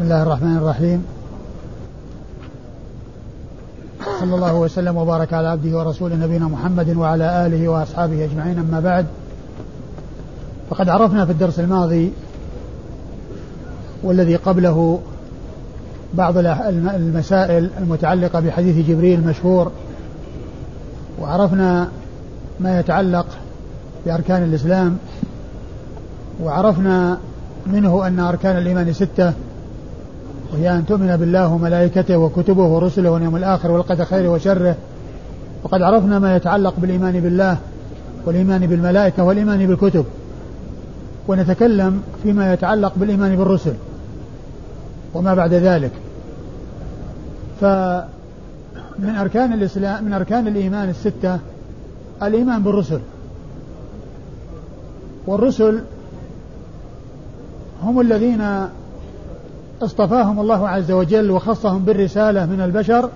بسم الله الرحمن الرحيم. صلى الله وسلم وبارك على عبده ورسوله نبينا محمد وعلى آله وأصحابه أجمعين. أما بعد فقد عرفنا في الدرس الماضي والذي قبله بعض المسائل المتعلقة بحديث جبريل المشهور وعرفنا ما يتعلق بأركان الإسلام وعرفنا منه أن أركان الإيمان ستة وهي أن تؤمن بالله وملائكته وكتبه ورسله واليوم الآخر والقدر خيره وشره. وقد عرفنا ما يتعلق بالإيمان بالله والإيمان بالملائكة والإيمان بالكتب. ونتكلم فيما يتعلق بالإيمان بالرسل وما بعد ذلك. فمن أركان الإسلام من أركان الإيمان الستة الإيمان بالرسل. والرسل هم الذين اصطفاهم الله عز وجل وخصهم بالرسالة من البشر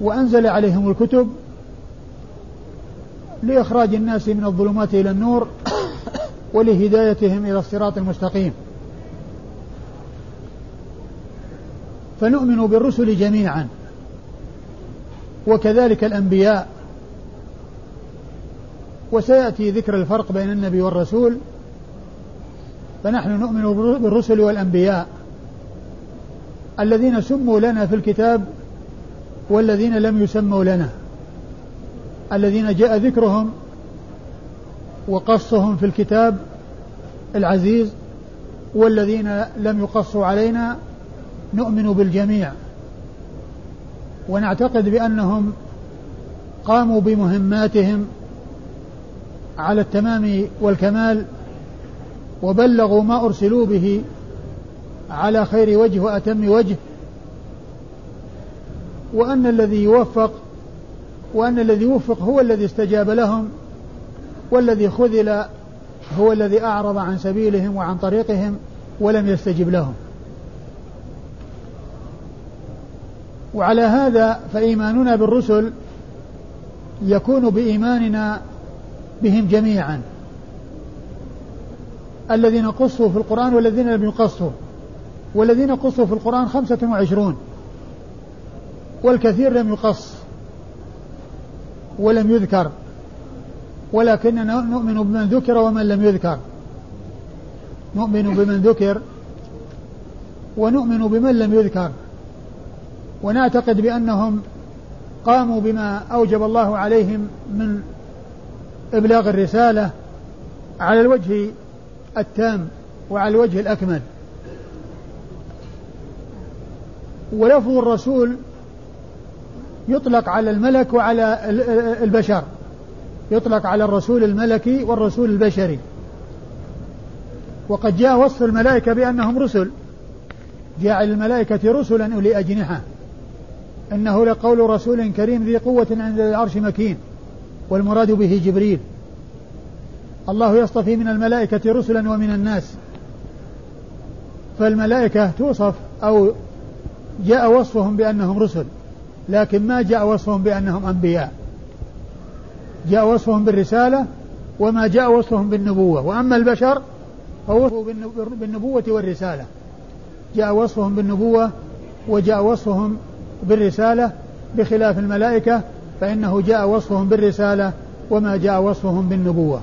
وأنزل عليهم الكتب لإخراج الناس من الظلمات إلى النور ولهدايتهم إلى الصراط المستقيم. فنؤمن بالرسل جميعا وكذلك الأنبياء وسيأتي ذكر الفرق بين النبي والرسول. فنحن نؤمن بالرسل والأنبياء. الذين سموا لنا في الكتاب والذين لم يسموا لنا. الذين جاء ذكرهم وقصهم في الكتاب العزيز والذين لم يقصوا علينا نؤمن بالجميع. ونعتقد بأنهم قاموا بمهماتهم على التمام والكمال وبلغوا ما أرسلوا به على خير وجه وأتم وجه وأن الذي يوفق وأن الذي وفق هو الذي استجاب لهم والذي خذل هو الذي أعرض عن سبيلهم وعن طريقهم ولم يستجب لهم. وعلى هذا فإيماننا بالرسل يكون بإيماننا بهم جميعا. الذين قصوا في القرآن والذين لم يقصوا. والذين قصوا في القرآن خمسة وعشرون. والكثير لم يقص. ولم يذكر. ولكننا نؤمن بمن ذكر ومن لم يذكر. نؤمن بمن ذكر. ونؤمن بمن لم يذكر. ونعتقد بأنهم قاموا بما أوجب الله عليهم من إبلاغ الرسالة على الوجه التام وعلى الوجه الأكمل. ولفظ الرسول يطلق على الملك وعلى البشر. يطلق على الرسول الملكي والرسول البشري. وقد جاء وصف الملائكة بأنهم رسل. جاء الملائكة رسلا أولي أجنحة. إنه لقول رسول كريم ذي قوة عند العرش مكين. والمراد به جبريل. الله يصطفي من الملائكة رسلا ومن الناس. فالملائكة توصف أو جاء وصفهم بأنهم رسل لكن ما جاء وصفهم بأنهم أنبياء. جاء وصفهم بالرسالة وما جاء وصفهم بالنبوة. وأما البشر فوصفوا بالنبوة والرسالة. جاء وصفهم بالنبوة وجاء وصفهم بالرسالة بخلاف الملائكة فإنه جاء وصفهم بالرسالة وما جاء وصفهم بالنبوة.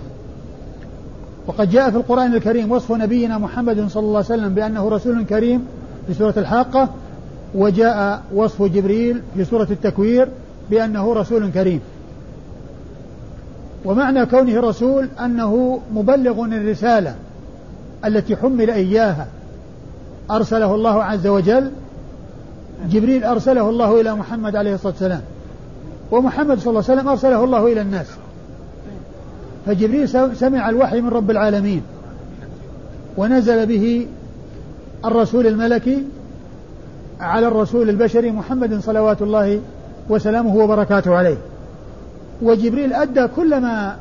وقد جاء في القرآن الكريم وصف نبينا محمد صلى الله عليه وسلم بأنه رسول كريم في سورة الحاقة وجاء وصف جبريل في سورة التكوير بأنه رسول كريم. ومعنى كونه رسول أنه مبلغ الرسالة التي حمل إياها. أرسله الله عز وجل جبريل أرسله الله إلى محمد عليه الصلاة والسلام. ومحمد صلى الله عليه وسلم أرسله الله إلى الناس. فجبريل سمع الوحي من رب العالمين ونزل به الرسول الملكي على الرسول البشري محمد صلوات الله وسلامه وبركاته عليه. وجبريل أدى كل ما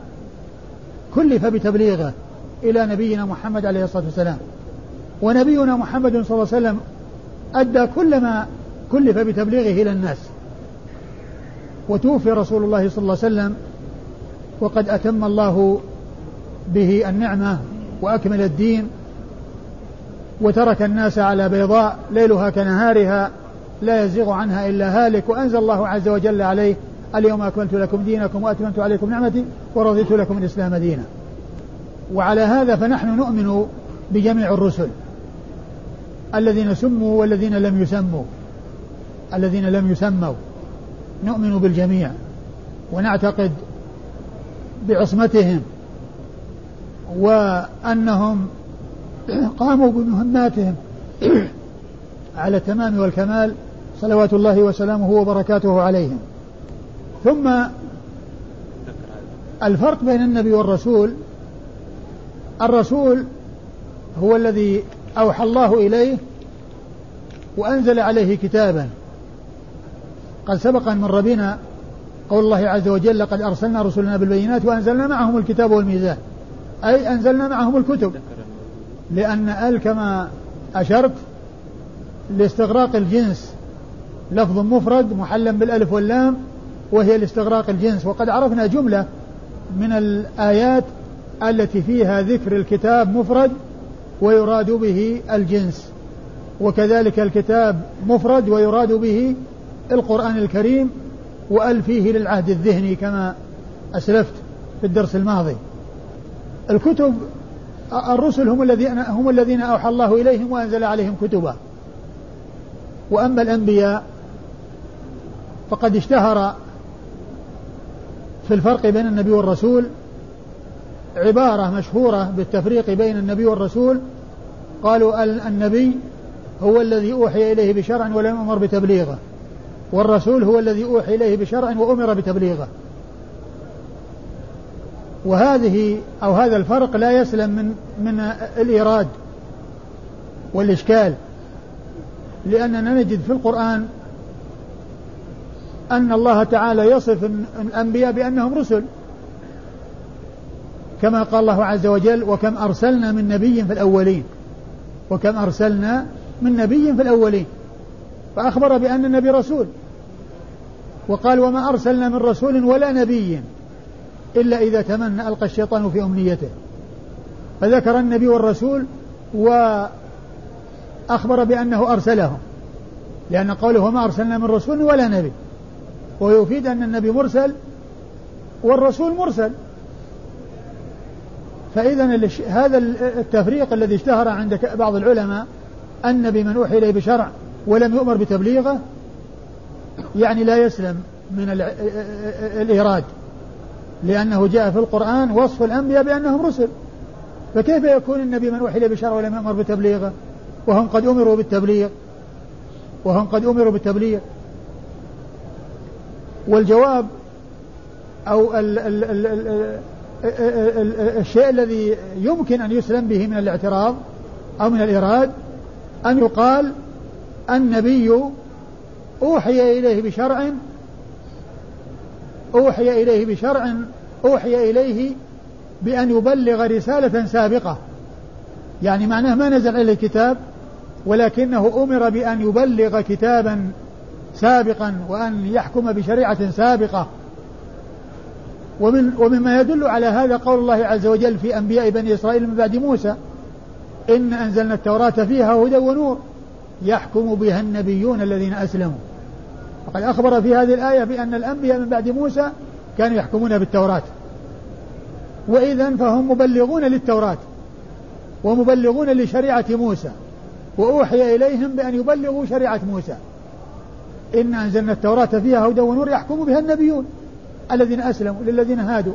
كلف بتبليغه إلى نبينا محمد عليه الصلاة والسلام. ونبينا محمد صلى الله عليه وسلم أدى كل ما كلف بتبليغه إلى الناس. وتوفي رسول الله صلى الله عليه وسلم وقد أتم الله به النعمة وأكمل الدين وترك الناس على بيضاء ليلها كنهارها لا يزيغ عنها إلا هالك وأنزل الله عز وجل عليه اليوم أكملت لكم دينكم وأتممت عليكم نعمتي ورضيت لكم الإسلام دينا. وعلى هذا فنحن نؤمن بجميع الرسل الذين سموا والذين لم يسموا الذين لم يسموا. نؤمن بالجميع ونعتقد بعصمتهم وأنهم قاموا بمهماتهم على التمام والكمال صلوات الله وسلامه وبركاته عليهم. ثم الفرق بين النبي والرسول الرسول هو الذي أوحى الله إليه وأنزل عليه كتابا. قد سبق أن مر بنا قول الله عز وجل لقد أرسلنا رسلنا بالبينات وأنزلنا معهم الكتاب والميزان. أي أنزلنا معهم الكتب. لأن أل كما أشرت لاستغراق الجنس لفظ مفرد محلا بالألف واللام وهي لاستغراق الجنس. وقد عرفنا جملة من الآيات التي فيها ذكر الكتاب مفرد ويراد به الجنس. وكذلك الكتاب مفرد ويراد به القرآن الكريم وأل فيه للعهد الذهني كما أسلفت في الدرس الماضي. الكتب الرسل هم الذين هم الذين أوحى الله إليهم وأنزل عليهم كتبا. وأما الأنبياء فقد اشتهر في الفرق بين النبي والرسول عبارة مشهورة بالتفريق بين النبي والرسول. قالوا النبي هو الذي أوحي إليه بشرع ولم يؤمر بتبليغه. والرسول هو الذي أوحي إليه بشرع وأمر بتبليغه. وهذه أو هذا الفرق لا يسلم من من الإيراد والإشكال. لأننا نجد في القرآن أن الله تعالى يصف الأنبياء بأنهم رسل. كما قال الله عز وجل وكم أرسلنا من نبي في الأولين. وكم أرسلنا من نبي في الأولين. فأخبر بأن النبي رسول. وقال وما أرسلنا من رسول ولا نبي إلا إذا تمنى ألقى الشيطان في أمنيته. فذكر النبي والرسول وأخبر بأنه أرسلهم. لأن قوله وما أرسلنا من رسول ولا نبي. ويفيد أن النبي مرسل والرسول مرسل. فإذا هذا التفريق الذي اشتهر عند بعض العلماء النبي من أوحي إليه بشرع ولم يؤمر بتبليغه يعني لا يسلم من الإيراد لأنه جاء في القرآن وصف الأنبياء بأنهم رسل. فكيف يكون النبي من أوحي بشرع ولم يؤمر بتبليغه؟ وهم قد أمروا بالتبليغ. وهم قد أمروا بالتبليغ. والجواب أو ال ال ال ال الشيء الذي يمكن أن يسلم به من الاعتراض أو من الإيراد أن يقال النبي أوحي إليه بشرع أوحي إليه بشرع أوحي إليه بأن يبلغ رسالة سابقة. يعني معناه ما نزل عليه الكتاب ولكنه أمر بأن يبلغ كتابا سابقا وأن يحكم بشريعة سابقة. ومن ومما يدل على هذا قول الله عز وجل في أنبياء بني إسرائيل من بعد موسى إن أنزلنا التوراة فيها هدى ونور. يحكم بها النبيون الذين أسلموا. وقد أخبر في هذه الآية بأن الأنبياء من بعد موسى كانوا يحكمون بالتوراة. وإذا فهم مبلغون للتوراة ومبلغون لشريعة موسى وأوحي إليهم بأن يبلغوا شريعة موسى. إن أنزلنا التوراة فيها هدى ونور يحكم بها النبيون الذين أسلموا للذين هادوا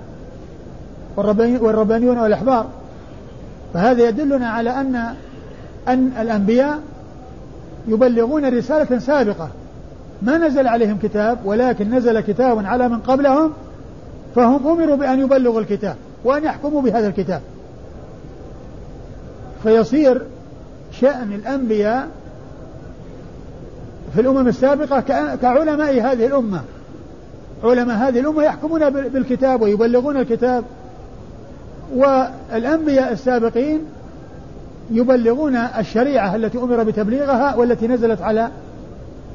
والربانيون والأحبار. فهذا يدلنا على أن أن الأنبياء يبلغون رسالة سابقة. ما نزل عليهم كتاب ولكن نزل كتاب على من قبلهم فهم أمروا بأن يبلغوا الكتاب وأن يحكموا بهذا الكتاب. فيصير شأن الأنبياء في الأمم السابقة كعلماء هذه الأمة. علماء هذه الأمة يحكمون بالكتاب ويبلغون الكتاب. والأنبياء السابقين يبلغون الشريعة التي أمر بتبليغها والتي نزلت على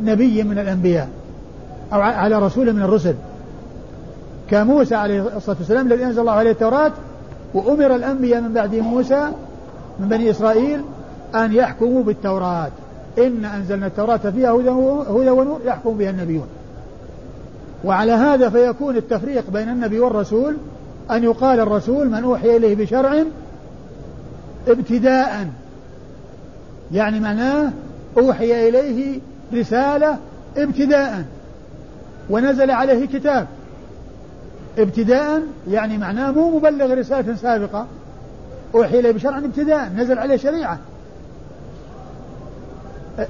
نبي من الأنبياء أو على رسول من الرسل. كموسى عليه الصلاة والسلام الذي أنزل الله عليه التوراة وأمر الأنبياء من بعد موسى من بني إسرائيل أن يحكموا بالتوراة. إن أنزلنا التوراة فيها هدى ونور يحكم بها النبيون. وعلى هذا فيكون التفريق بين النبي والرسول أن يقال الرسول من أوحي إليه بشرع ابتداء. يعني معناه أوحي إليه رسالة ابتداء. ونزل عليه كتاب. ابتداء يعني معناه مو مبلغ رسالة سابقة. أوحي إليه بشرع ابتداء. نزل عليه شريعة.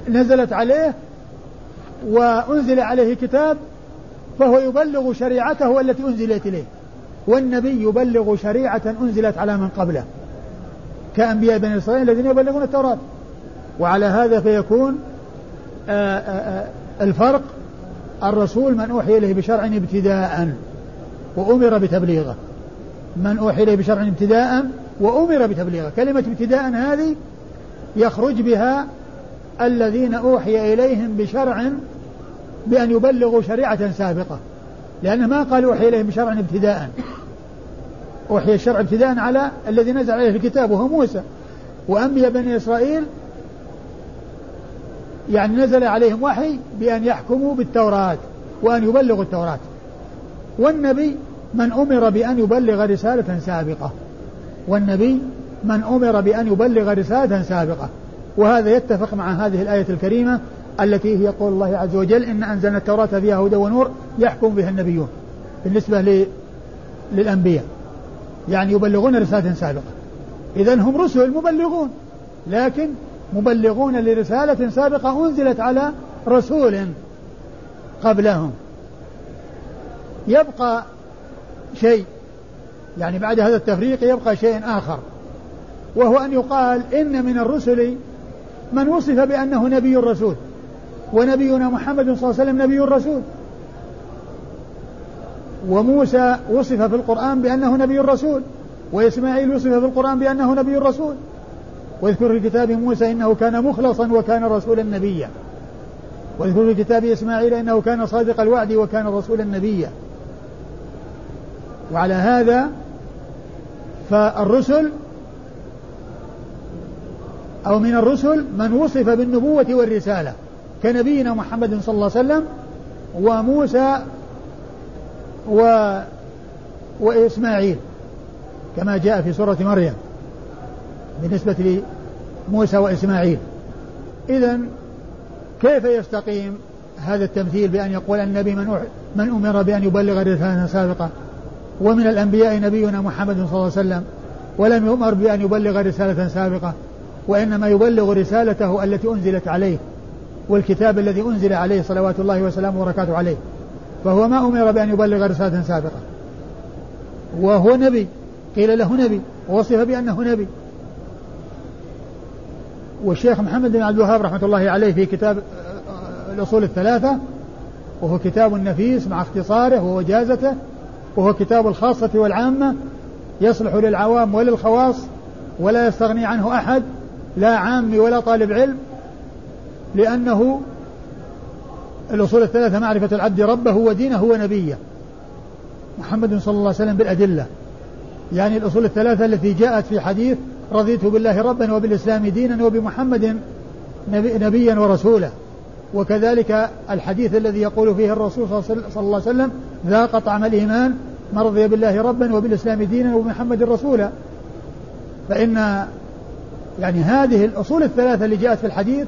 نزلت عليه وأنزل عليه كتاب فهو يبلغ شريعته التي أنزلت إليه. والنبي يبلغ شريعة أنزلت على من قبله. كأنبياء بني إسرائيل الذين يبلغون التوراة. وعلى هذا فيكون آآ آآ الفرق الرسول من أوحي إليه بشرع ابتداء وأمر بتبليغه. من أوحي إليه بشرع ابتداء وأمر بتبليغه. كلمة ابتداء هذه يخرج بها الذين أوحي إليهم بشرع بأن يبلغوا شريعة سابقة. لأنه ما قال أوحي إليهم بشرع ابتداء. أوحي الشرع ابتداء على الذي نزل عليه الكتاب وهو موسى. وأنبياء بني إسرائيل يعني نزل عليهم وحي بأن يحكموا بالتوراة وأن يبلغوا التوراة. والنبي من أمر بأن يبلغ رسالة سابقة. والنبي من أمر بأن يبلغ رسالة سابقة. وهذا يتفق مع هذه الآية الكريمة التي هي قول الله عز وجل إن أنزلنا التوراة فيها هدى ونور يحكم بها النبيون. بالنسبة للأنبياء. يعني يبلغون رسالة سابقة. إذا هم رسل مبلغون لكن مبلغون لرسالة سابقة أنزلت على رسول قبلهم. يبقى شيء يعني بعد هذا التفريق يبقى شيء آخر وهو أن يقال إن من الرسل من وصف بأنه نبي رسول ونبينا محمد صلى الله عليه وسلم نبي رسول وموسى وصف في القرآن بأنه نبي رسول وإسماعيل وصف في القرآن بأنه نبي رسول واذكر في كتاب موسى إنه كان مخلصا وكان رسولا نبيا. واذكر في كتاب إسماعيل إنه كان صادق الوعد وكان رسولا نبيا. وعلى هذا فالرسل أو من الرسل من وصف بالنبوة والرسالة كنبينا محمد صلى الله عليه وسلم وموسى و وإسماعيل كما جاء في سورة مريم بالنسبة لموسى وإسماعيل. إذا كيف يستقيم هذا التمثيل بأن يقول النبي من من أمر بأن يبلغ رسالة سابقة ومن الأنبياء نبينا محمد صلى الله عليه وسلم ولم يؤمر بأن يبلغ رسالة سابقة وإنما يبلغ رسالته التي أنزلت عليه والكتاب الذي أنزل عليه صلوات الله وسلامه وبركاته عليه. فهو ما أمر بأن يبلغ رسالة سابقة. وهو نبي. قيل له نبي. ووصف بأنه نبي. والشيخ محمد بن عبد الوهاب رحمة الله عليه في كتاب آه، الأصول الثلاثة وهو كتاب نفيس مع اختصاره ووجازته وهو كتاب الخاصة والعامة يصلح للعوام وللخواص ولا يستغني عنه أحد لا عامي ولا طالب علم لأنه الأصول الثلاثة معرفة العبد ربه ودينه ونبيه. محمد صلى الله عليه وسلم بالأدلة. يعني الأصول الثلاثة التي جاءت في حديث رضيت بالله ربا وبالإسلام دينا وبمحمد نبي نبيا ورسولا. وكذلك الحديث الذي يقول فيه الرسول صلى الله عليه وسلم ذاق طعم الإيمان من رضي بالله ربا وبالإسلام دينا وبمحمد رسولا. فإن يعني هذه الأصول الثلاثة اللي جاءت في الحديث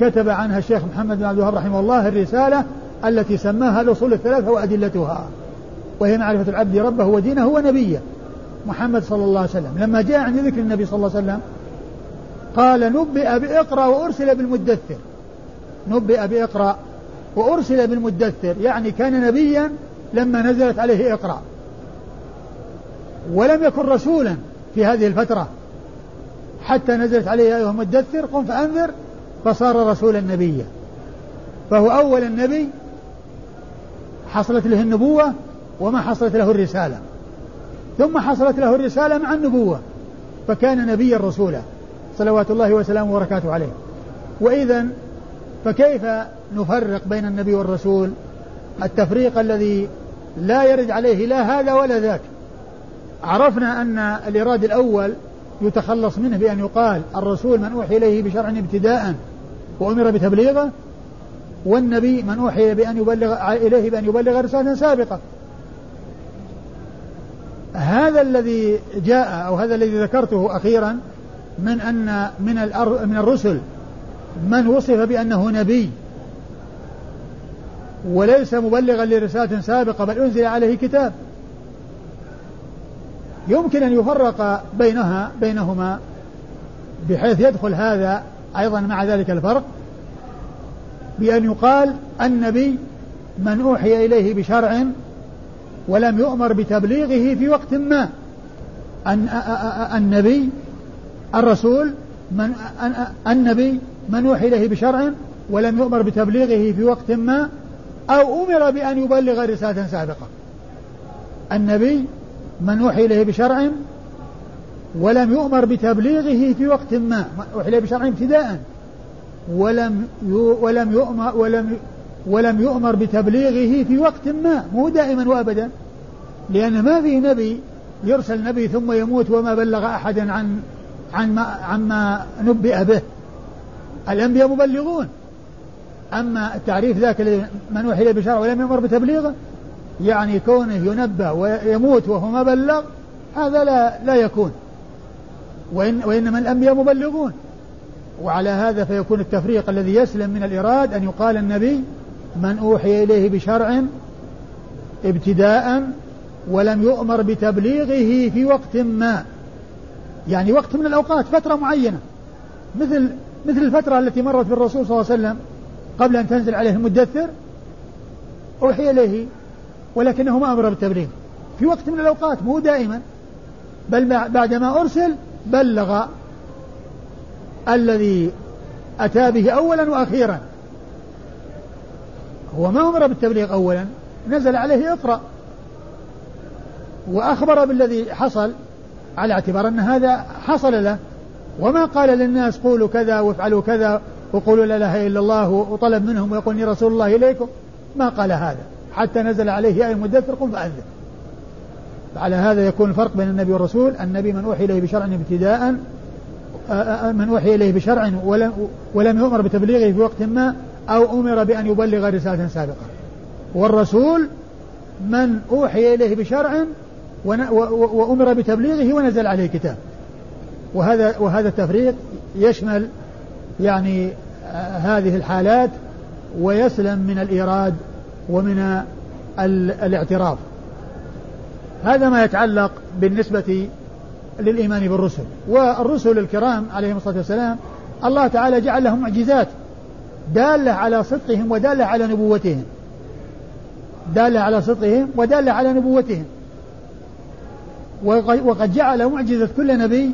كتب عنها الشيخ محمد بن عبد الوهاب رحمه الله الرسالة التي سماها الأصول الثلاثة وأدلتها وهي معرفة العبد ربه ودينه ونبيه محمد صلى الله عليه وسلم. لما جاء عند ذكر النبي صلى الله عليه وسلم قال نبئ بإقرأ وأرسل بالمدثر. نبئ بإقرأ وأرسل بالمدثر يعني كان نبيا لما نزلت عليه إقرأ. ولم يكن رسولا في هذه الفترة حتى نزلت عليه أيها المدثر قم فأنذر فصار رسولا نبيا فهو أول النبي حصلت له النبوة وما حصلت له الرسالة. ثم حصلت له الرسالة مع النبوة فكان نبيا رسولا صلوات الله وسلامه وبركاته عليه. وإذا فكيف نفرق بين النبي والرسول؟ التفريق الذي لا يرد عليه لا هذا ولا ذاك. عرفنا أن الإراد الأول يتخلص منه بأن يقال الرسول من أوحي إليه بشرع ابتداء وأمر بتبليغه والنبي من أوحي بأن يبلغ إليه بأن يبلغ رسالة سابقة. هذا الذي جاء أو هذا الذي ذكرته أخيرا من أن من من الرسل من وصف بأنه نبي. وليس مبلغا لرسالة سابقة بل أنزل عليه كتاب. يمكن أن يفرق بينها بينهما بحيث يدخل هذا أيضا مع ذلك الفرق بأن يقال النبي من أوحي إليه بشرع ولم يؤمر بتبليغه في وقت ما. أن النبي الرسول من النبي من أوحي إليه بشرع ولم يؤمر بتبليغه في وقت ما أو أمر بأن يبلغ رسالة سابقة. النبي من أوحي إليه بشرع ولم يؤمر بتبليغه في وقت ما أوحي إليه بشرع ابتداء. ولم ولم يؤمر ولم ولم يؤمر بتبليغه في وقت ما مو دائما وابدا. لأن ما في نبي يرسل نبي ثم يموت وما بلغ احدا عن عن ما عما نبئ به. الأنبياء مبلغون. أما التعريف ذاك من اوحي إليه بشرع ولم يؤمر بتبليغه يعني كونه ينبأ ويموت وهو ما بلغ هذا لا لا يكون. وإن وإنما الأنبياء مبلغون. وعلى هذا فيكون التفريق الذي يسلم من الإراد أن يقال النبي من أوحي إليه بشرع ابتداء ولم يؤمر بتبليغه في وقت ما. يعني وقت من الأوقات فترة معينة. مثل مثل الفترة التي مرت بالرسول صلى الله عليه وسلم قبل أن تنزل عليه المدثر أوحي إليه ولكنه ما أمر بالتبليغ. في وقت من الأوقات مو دائما بل بعدما أرسل بلغ الذي أتى به أولا وأخيرا. هو ما أمر بالتبليغ أولا نزل عليه إقرأ. وأخبر بالذي حصل على اعتبار أن هذا حصل له. وما قال للناس قولوا كذا وافعلوا كذا وقولوا لا إله إلا الله وطلب منهم ويقول إني رسول الله إليكم. ما قال هذا. حتى نزل عليه يا المدثر قم فأذن. على هذا يكون الفرق بين النبي والرسول. النبي من أوحي إليه بشرع ابتداء من أوحي إليه بشرع ولم, ولم يؤمر بتبليغه في وقت ما أو أمر بأن يبلغ رسالة سابقة. والرسول من أوحي إليه بشرع وأمر بتبليغه ونزل عليه كتاب. وهذا وهذا التفريق يشمل يعني هذه الحالات ويسلم من الإيراد ومن الاعتراف هذا ما يتعلق بالنسبة للإيمان بالرسل. والرسل الكرام عليهم الصلاة والسلام الله تعالى جعل لهم معجزات دالة على صدقهم ودالة على نبوتهم. دالة على صدقهم ودالة على نبوتهم. وقد جعل معجزة كل نبي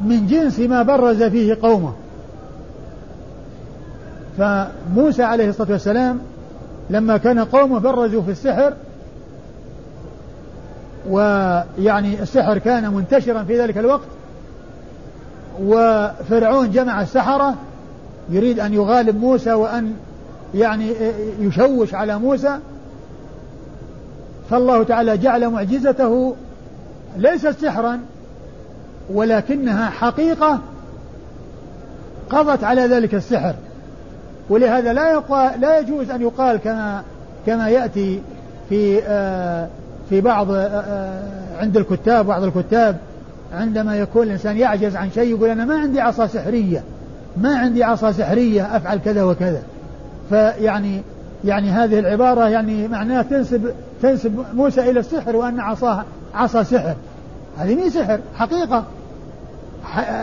من جنس ما برز فيه قومه. فموسى عليه الصلاة والسلام لما كان قومه برزوا في السحر ويعني السحر كان منتشرا في ذلك الوقت وفرعون جمع السحرة يريد أن يغالب موسى وأن يعني يشوش على موسى. فالله تعالى جعل معجزته ليست سحرا ولكنها حقيقة قضت على ذلك السحر. ولهذا لا يقال لا يجوز أن يقال كما كما يأتي في آه في بعض آه، آه، عند الكتاب بعض الكتاب عندما يكون الإنسان يعجز عن شيء يقول أنا ما عندي عصا سحرية ما عندي عصا سحرية أفعل كذا وكذا. فيعني يعني هذه العبارة يعني معناها تنسب تنسب موسى إلى السحر وأن عصاه عصا سحر. هذه مي سحر حقيقة.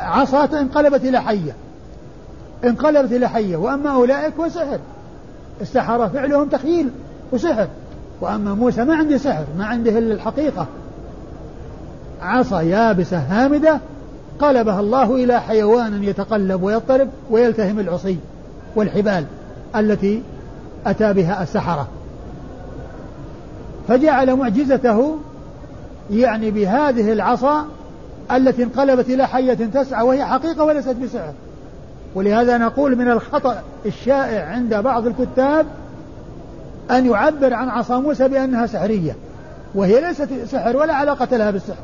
عصا انقلبت إلى حية. انقلبت إلى حية. وأما أولئك وسحر السحرة فعلهم تخيل وسحر. وأما موسى ما عنده سحر ما عنده إلا الحقيقة. عصا يابسة هامدة قلبها الله إلى حيوان يتقلب ويضطرب ويلتهم العصي والحبال التي أتى بها السحرة. فجعل معجزته يعني بهذه العصا التي انقلبت إلى حية تسعى وهي حقيقة وليست بسحر. ولهذا نقول من الخطأ الشائع عند بعض الكتاب أن يعبر عن عصا موسى بأنها سحرية وهي ليست سحر ولا علاقة لها بالسحر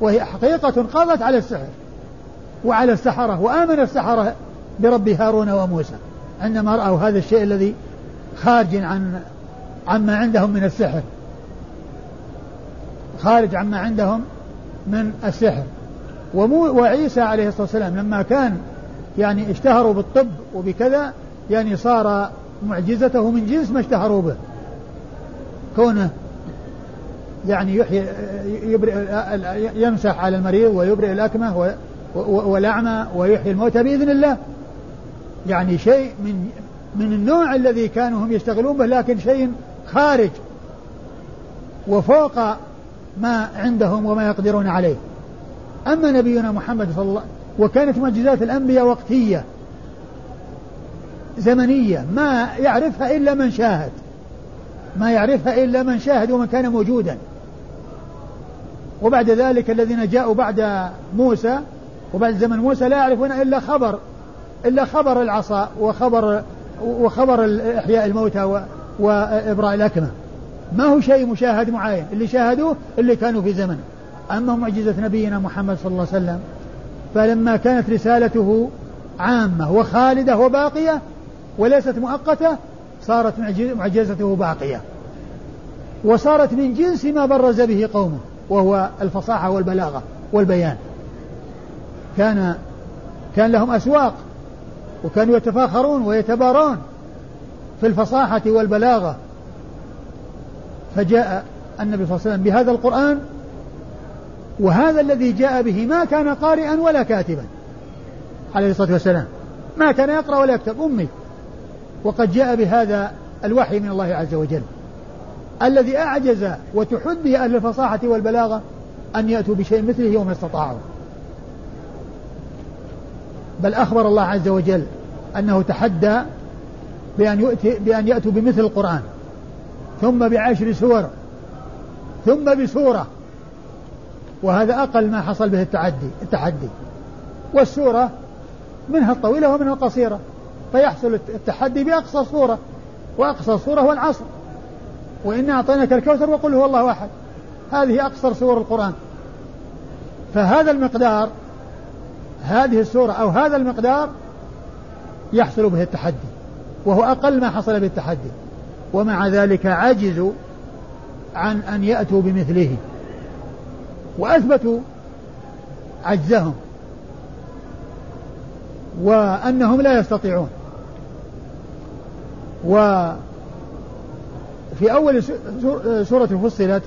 وهي حقيقة قضت على السحر وعلى السحرة وآمن السحرة برب هارون وموسى عندما رأوا هذا الشيء الذي خارج عن عما عندهم من السحر خارج عما عندهم من السحر. ومو وعيسى عليه الصلاة والسلام لما كان يعني اشتهروا بالطب وبكذا يعني صار معجزته من جنس ما اشتهروا به. كونه يعني يحيي يبرئ يمسح على المريض ويبرئ الأكمة والأعمى ويحيي الموتى بإذن الله. يعني شيء من من النوع الذي كانوا هم يشتغلون به لكن شيء خارج وفوق ما عندهم وما يقدرون عليه. أما نبينا محمد صلى الله وكانت معجزات الأنبياء وقتية زمنية ما يعرفها إلا من شاهد. ما يعرفها إلا من شاهد ومن كان موجودا. وبعد ذلك الذين جاءوا بعد موسى وبعد زمن موسى لا يعرفون إلا خبر إلا خبر العصا وخبر وخبر إحياء الموتى وإبراء الأكمة. ما هو شيء مشاهد معين اللي شاهدوه اللي كانوا في زمنه. أما معجزة نبينا محمد صلى الله عليه وسلم فلما كانت رسالته عامة وخالدة وباقية وليست مؤقتة صارت معجزته باقية. وصارت من جنس ما برز به قومه وهو الفصاحة والبلاغة والبيان. كان كان لهم أسواق وكانوا يتفاخرون ويتبارون في الفصاحة والبلاغة. فجاء النبي صلى الله عليه وسلم بهذا القرآن وهذا الذي جاء به ما كان قارئا ولا كاتبا عليه الصلاة والسلام. ما كان يقرأ ولا يكتب أمي. وقد جاء بهذا الوحي من الله عز وجل. الذي أعجز وتحدي أهل الفصاحة والبلاغة أن يأتوا بشيء مثله يوم استطاعوا. بل أخبر الله عز وجل أنه تحدى بأن, يؤتي بأن يأتوا بمثل القرآن. ثم بعشر سور ثم بسورة. وهذا أقل ما حصل به التعدي التحدي. والسورة منها الطويلة ومنها القصيرة. فيحصل التحدي بأقصى صورة وأقصى صورة هو العصر. وإنا أعطيناك الكوثر وقل هو الله أحد. هذه أقصر سور القرآن. فهذا المقدار هذه السورة أو هذا المقدار يحصل به التحدي. وهو أقل ما حصل به التحدي. ومع ذلك عجزوا عن أن يأتوا بمثله. وأثبتوا عجزهم وأنهم لا يستطيعون. وفي أول سورة فصلت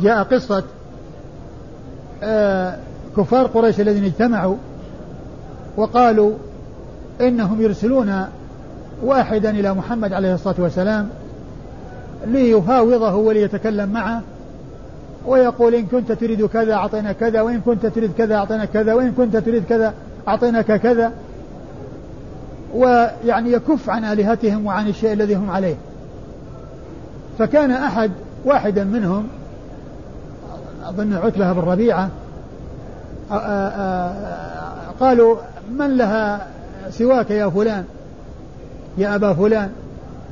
جاء قصة آه، كفار قريش الذين اجتمعوا وقالوا إنهم يرسلون واحدا إلى محمد عليه الصلاة والسلام ليفاوضه وليتكلم معه ويقول إن كنت تريد كذا أعطينا كذا وإن كنت تريد كذا أعطينا كذا وإن كنت تريد كذا أعطيناك كذا. ويعني يكف عن آلهتهم وعن الشيء الذي هم عليه. فكان أحد واحدا منهم أظن عتبة بن ربيعة قالوا من لها سواك يا فلان؟ يا أبا فلان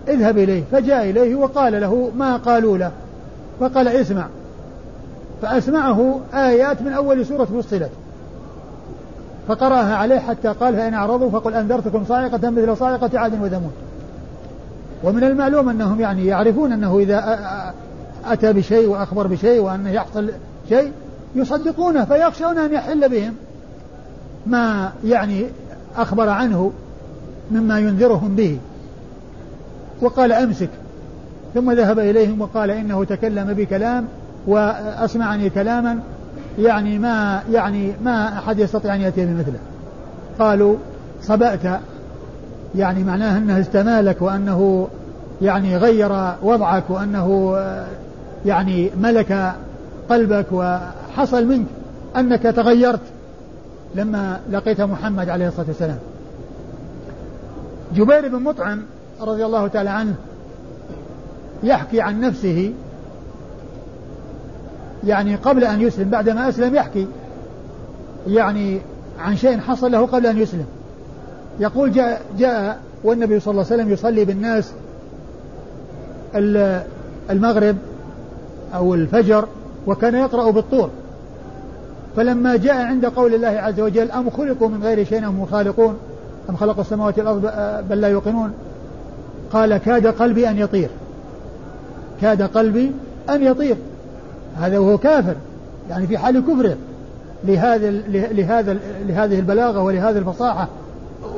اذهب إليه. فجاء إليه وقال له ما قالوا له. فقال اسمع فأسمعه آيات من أول سورة فصلت. فقرأها عليه حتى قال فإن أعرضوا فقل أنذرتكم صاعقة مثل صاعقة عاد وثمود. ومن المعلوم أنهم يعني يعرفون أنه إذا أتى بشيء وأخبر بشيء وأنه يحصل شيء يصدقونه فيخشون أن يحل بهم ما يعني أخبر عنه مما ينذرهم به. وقال أمسك. ثم ذهب إليهم وقال إنه تكلم بكلام وأسمعني كلاما يعني ما يعني ما أحد يستطيع أن يأتي بمثله. قالوا صبأت يعني معناه أنه استمالك وأنه يعني غير وضعك وأنه يعني ملك قلبك وحصل منك أنك تغيرت لما لقيت محمد عليه الصلاة والسلام. جبير بن مطعم رضي الله تعالى عنه يحكي عن نفسه يعني قبل أن يسلم بعد ما أسلم يحكي. يعني عن شيء حصل له قبل أن يسلم. يقول جاء, جاء والنبي صلى الله عليه وسلم يصلي بالناس المغرب أو الفجر وكان يقرأ بالطور. فلما جاء عند قول الله عز وجل أم خلقوا من غير شيء أم خالقون؟ أم خلقوا السماوات والأرض بل لا يوقنون؟ قال كاد قلبي أن يطير. كاد قلبي أن يطير. هذا وهو كافر يعني في حال كفره لهذا لهذا لهذه البلاغة ولهذه الفصاحة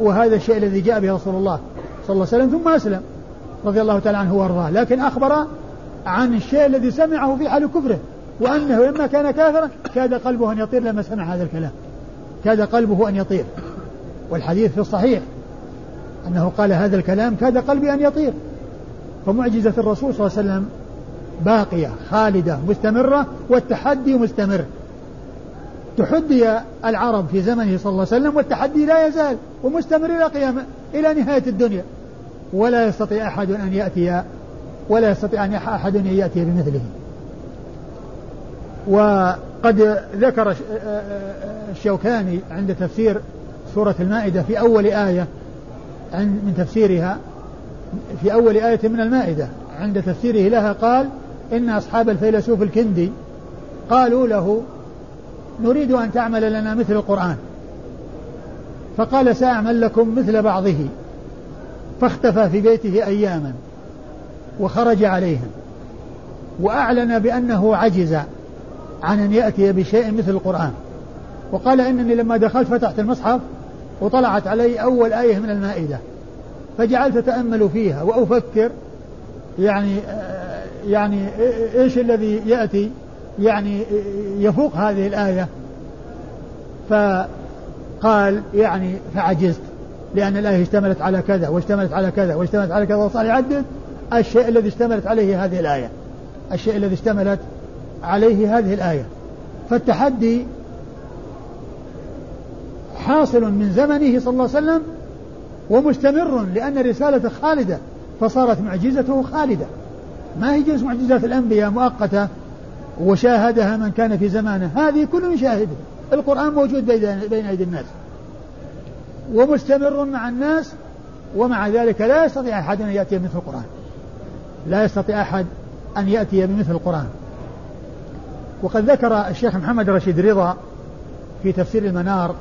وهذا الشيء الذي جاء به رسول الله صلى الله عليه وسلم ثم أسلم رضي الله تعالى عنه وأرضاه. لكن أخبر عن الشيء الذي سمعه في حال كفره وأنه لما كان كافرا كاد قلبه أن يطير لما سمع هذا الكلام. كاد قلبه أن يطير. والحديث في الصحيح أنه قال هذا الكلام كاد قلبي أن يطير. فمعجزة الرسول صلى الله عليه وسلم باقية خالدة مستمرة والتحدي مستمر. تحدي العرب في زمنه صلى الله عليه وسلم والتحدي لا يزال ومستمر إلى قيام إلى نهاية الدنيا. ولا يستطيع أحد أن يأتي ولا يستطيع أن أحد أن يأتي بمثله. وقد ذكر الشوكاني عند تفسير سورة المائدة في أول آية من تفسيرها في أول آية من المائدة عند تفسيره لها قال إن أصحاب الفيلسوف الكندي قالوا له نريد أن تعمل لنا مثل القرآن. فقال سأعمل لكم مثل بعضه. فاختفى في بيته أياما وخرج عليهم وأعلن بأنه عجز عن أن يأتي بشيء مثل القرآن. وقال إنني لما دخلت فتحت المصحف وطلعت علي أول آية من المائدة. فجعلت أتأمل فيها وأفكر يعني يعني إيش الذي يأتي؟ يعني يفوق هذه الآية. فقال يعني فعجزت لأن الآية اشتملت على كذا واشتملت على كذا واشتملت على كذا وصار يعدد الشيء الذي اشتملت عليه هذه الآية. الشيء الذي اشتملت عليه هذه الآية. فالتحدي حاصل من زمنه صلى الله عليه وسلم ومستمر لأن الرسالة خالدة فصارت معجزته خالدة. ما هي جنس معجزات الأنبياء مؤقتة وشاهدها من كان في زمانه؟ هذه كل يشاهدها القرآن موجود بين أيدي الناس. ومستمر مع الناس ومع ذلك لا يستطيع أحد أن يأتي بمثل القرآن. لا يستطيع أحد أن يأتي بمثل القرآن. وقد ذكر الشيخ محمد رشيد رضا في تفسير المنار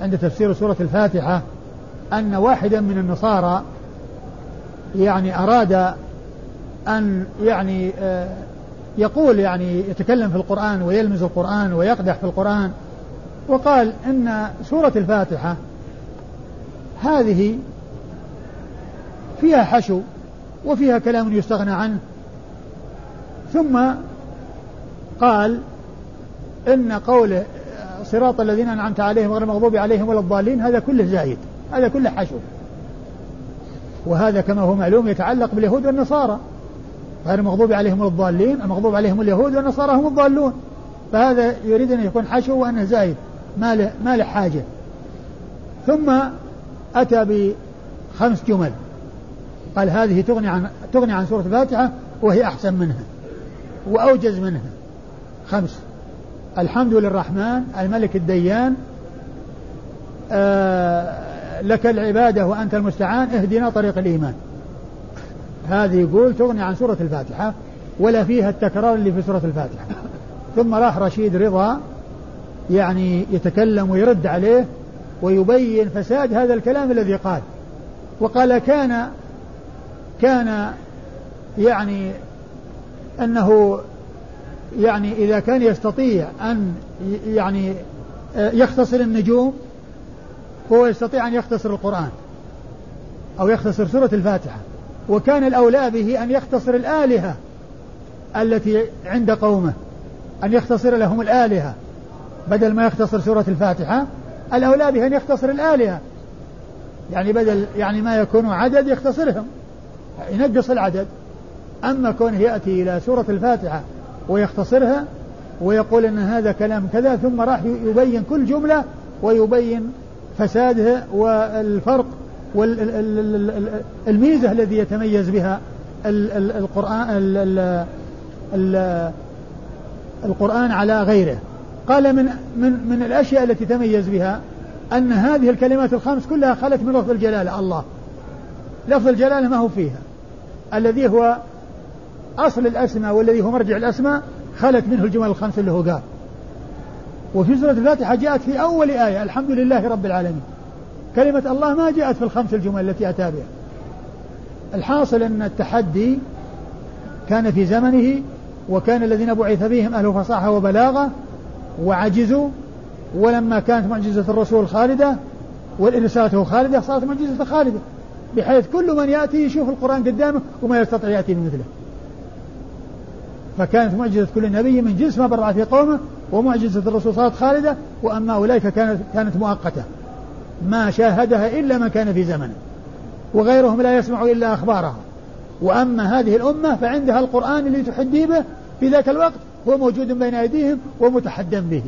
عند تفسير سورة الفاتحة أن واحدا من النصارى يعني أراد أن يعني آه، يقول يعني يتكلم في القرآن ويلمز القرآن ويقدح في القرآن وقال إن سورة الفاتحة هذه فيها حشو وفيها كلام يستغنى عنه. ثم قال إن قوله صراط الذين أنعمت عليهم غير المغضوب عليهم ولا الضالين هذا كله زايد هذا كله حشو. وهذا كما هو معلوم يتعلق باليهود والنصارى. غير المغضوب عليهم الضالين؟ المغضوب عليهم اليهود والنصارى هم الضالون. فهذا يريد أن يكون حشو وأنه زايد. ما له, ما له حاجة. ثم أتى بخمس جمل. قال هذه تغني عن تغني عن سورة الفاتحة وهي أحسن منها. وأوجز منها. خمس. الحمد للرحمن الملك الديان. آه لك العبادة وأنت المستعان. اهدنا طريق الإيمان. هذه يقول تغني عن سورة الفاتحة ولا فيها التكرار اللي في سورة الفاتحة. ثم راح رشيد رضا يعني يتكلم ويرد عليه ويبين فساد هذا الكلام الذي قال. وقال كان كان يعني أنه يعني إذا كان يستطيع أن يعني يختصر النجوم فهو يستطيع أن يختصر القرآن أو يختصر سورة الفاتحة. وكان الأولى به أن يختصر الآلهة التي عند قومه أن يختصر لهم الآلهة بدل ما يختصر سورة الفاتحة الأولى به أن يختصر الآلهة. يعني بدل يعني ما يكون عدد يختصرهم ينقص العدد. أما كونه يأتي إلى سورة الفاتحة ويختصرها ويقول أن هذا كلام كذا ثم راح يبين كل جملة ويبين فسادها والفرق والميزة الذي يتميز بها القرآن القرآن على غيره. قال من من من الأشياء التي تميز بها أن هذه الكلمات الخمس كلها خلت من لفظ الجلالة الله. لفظ الجلالة ما هو فيها. الذي هو أصل الأسماء والذي هو مرجع الأسماء خلت منه الجمل الخمس اللي هو قال. وفي سورة الفاتحة جاءت في أول آية الحمد لله رب العالمين. كلمة الله ما جاءت في الخمس الجمل التي أتى بها. الحاصل أن التحدي كان في زمنه وكان الذين بعث فيهم أهل فصاحة وبلاغة وعجزوا ولما كانت معجزة الرسول خالدة ورسالته خالدة صارت معجزة خالدة بحيث كل من يأتي يشوف القرآن قدامه وما يستطيع يأتي بمثله فكانت معجزة كل نبي من جنس ما برع في قومه ومعجزة الرسول صارت خالدة وأما أولئك كانت كانت مؤقتة. ما شاهدها إلا من كان في زمنه وغيرهم لا يسمع إلا أخبارها. وأما هذه الأمة فعندها القرآن اللي تحدي به في ذاك الوقت هو موجود بين أيديهم ومتحدى به.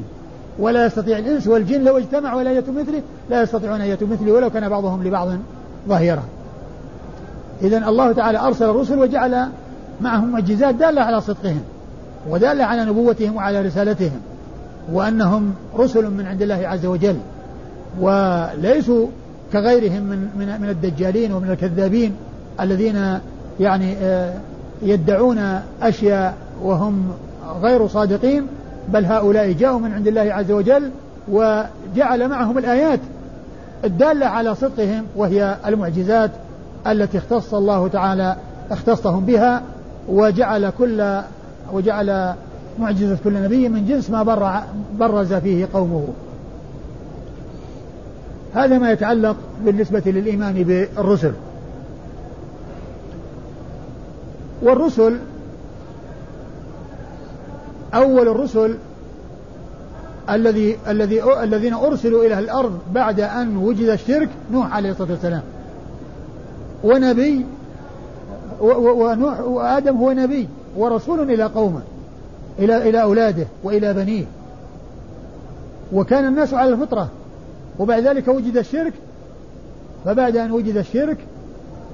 ولا يستطيع الإنس والجن لو اجتمعوا ولا يأتوا مثله لا يستطيعون أن يأتوا مثله ولو كان بعضهم لبعض ظهيرا. إذا الله تعالى أرسل الرسل وجعل معهم معجزات دالة على صدقهم ودالة على نبوتهم وعلى رسالتهم وأنهم رسل من عند الله عز وجل. وليسوا كغيرهم من من من الدجالين ومن الكذابين الذين يعني آه، يدعون أشياء وهم غير صادقين بل هؤلاء جاءوا من عند الله عز وجل وجعل معهم الآيات الدالة على صدقهم وهي المعجزات التي اختص الله تعالى اختصهم بها وجعل كل وجعل معجزة كل نبي من جنس ما برز فيه قومه. هذا ما يتعلق بالنسبة للإيمان بالرسل. والرسل أول الرسل الذي الذي الذين أرسلوا إلى الأرض بعد أن وجد الشرك نوح عليه الصلاة والسلام. ونبي ونوح وآدم هو نبي ورسول إلى قومه إلى إلى أولاده وإلى بنيه. وكان الناس على الفطرة. وبعد ذلك وجد الشرك فبعد أن وجد الشرك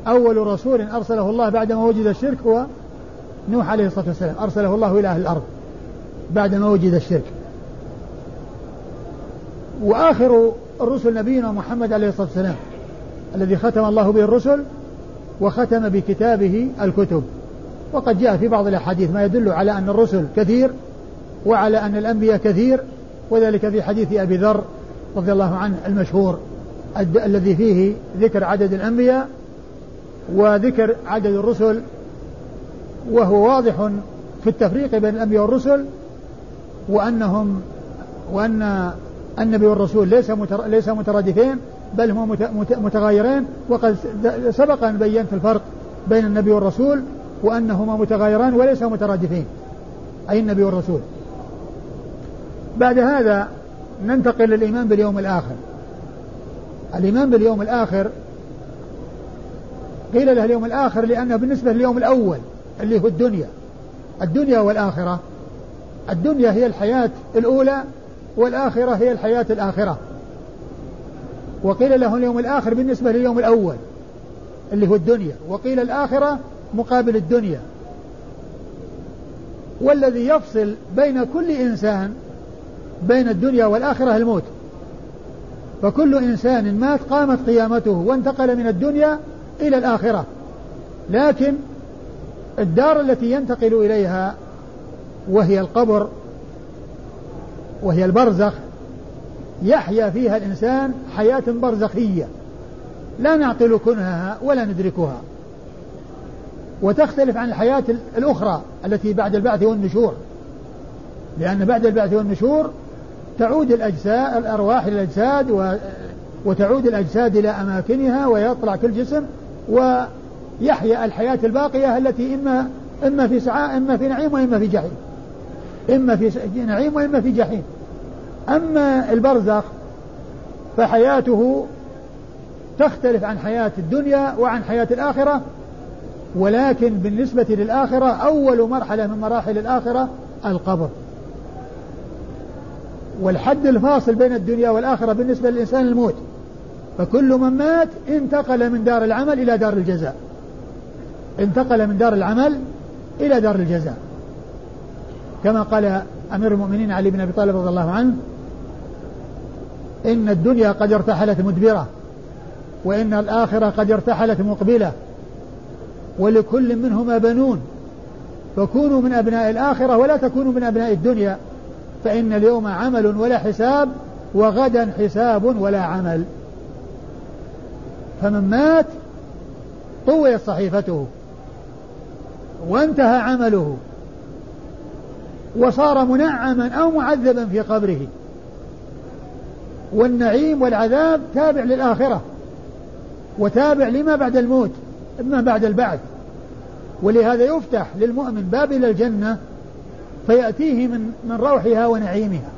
أول رسول أرسله الله بعدما وجد الشرك هو نوح عليه الصلاة والسلام. أرسله الله إلى أهل الأرض بعدما وجد الشرك. وآخر الرسل نبينا محمد عليه الصلاة والسلام الذي ختم الله به الرسل وختم بكتابه الكتب. وقد جاء في بعض الأحاديث ما يدل على أن الرسل كثير وعلى أن الأنبياء كثير وذلك في حديث أبي ذر رضي الله عنه المشهور الذي فيه ذكر عدد الأنبياء وذكر عدد الرسل وهو واضح في التفريق بين الأنبياء والرسل وأنهم وأن النبي والرسول ليس ليس مترادفين بل هما متغايرين وقد سبق أن بينت الفرق بين النبي والرسول وأنهما متغايران وليس مترادفين أي النبي والرسول. بعد هذا ننتقل للإيمان باليوم الآخر. الإيمان باليوم الآخر قيل له اليوم الآخر لأنه بالنسبة لليوم الأول اللي هو الدنيا. الدنيا والآخرة. الدنيا هي الحياة الأولى والآخرة هي الحياة الآخرة. وقيل له اليوم الآخر بالنسبة لليوم الأول اللي هو الدنيا. وقيل الآخرة مقابل الدنيا. والذي يفصل بين كل إنسان بين الدنيا والآخرة الموت. فكل إنسان مات قامت قيامته وانتقل من الدنيا إلى الآخرة. لكن الدار التي ينتقل إليها وهي القبر وهي البرزخ يحيا فيها الإنسان حياة برزخية. لا نعقل كنهها ولا ندركها. وتختلف عن الحياة الأخرى التي بعد البعث والنشور. لأن بعد البعث والنشور تعود الأجساد الأرواح إلى الأجساد و وتعود الأجساد إلى أماكنها ويطلع كل جسم ويحيا الحياة الباقية التي إما إما في سعاء إما في نعيم وإما في جحيم. إما في نعيم وإما في جحيم. أما البرزخ فحياته تختلف عن حياة الدنيا وعن حياة الآخرة ولكن بالنسبة للآخرة أول مرحلة من مراحل الآخرة القبر. والحد الفاصل بين الدنيا والآخرة بالنسبة للإنسان الموت. فكل من مات انتقل من دار العمل إلى دار الجزاء. انتقل من دار العمل إلى دار الجزاء. كما قال أمير المؤمنين علي بن أبي طالب رضي الله عنه إن الدنيا قد ارتحلت مدبرة وإن الآخرة قد ارتحلت مقبلة ولكل منهما بنون. فكونوا من أبناء الآخرة ولا تكونوا من أبناء الدنيا. فإن اليوم عمل ولا حساب وغدا حساب ولا عمل. فمن مات طويت صحيفته وانتهى عمله وصار منعما أو معذبا في قبره. والنعيم والعذاب تابع للآخرة وتابع لما بعد الموت ما بعد البعث. ولهذا يفتح للمؤمن باب إلى الجنة فيأتيه من من روحها ونعيمها.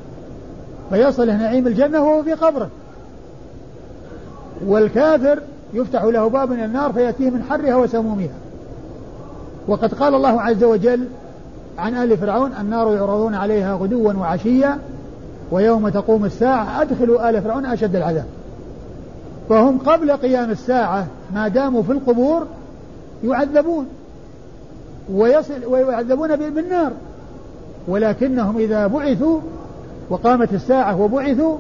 فيصله نعيم الجنة وهو في قبره. والكافر يفتح له باب إلى النار فيأتيه من حرها وسمومها. وقد قال الله عز وجل عن آل فرعون النار يعرضون عليها غدوا وعشيا ويوم تقوم الساعة أدخلوا آل فرعون أشد العذاب. فهم قبل قيام الساعة ما داموا في القبور يعذبون. ويصل ويعذبون بالنار. ولكنهم إذا بعثوا وقامت الساعة وبعثوا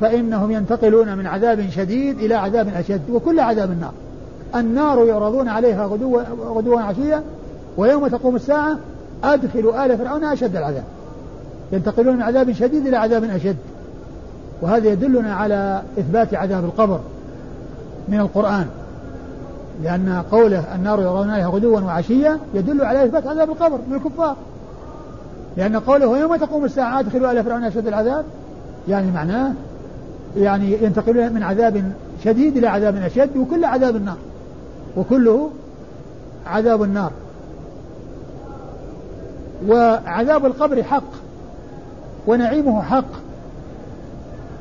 فإنهم ينتقلون من عذاب شديد إلى عذاب أشد وكل عذاب النار. النار يعرضون عليها غدوا غدوا عشية ويوم تقوم الساعة أدخلوا آل فرعون أشد العذاب. ينتقلون من عذاب شديد إلى عذاب أشد. وهذا يدلنا على إثبات عذاب القبر من القرآن. لأن قوله النار يرون عليها غدوا وعشيا يدل على إثبات عذاب القبر من الكفار. لأن قوله يوم تقوم الساعة أدخلوا آل فرعون أشد العذاب يعني معناه يعني ينتقلون من عذاب شديد إلى عذاب أشد وكل عذاب النار وكله عذاب النار. وعذاب القبر حق ونعيمه حق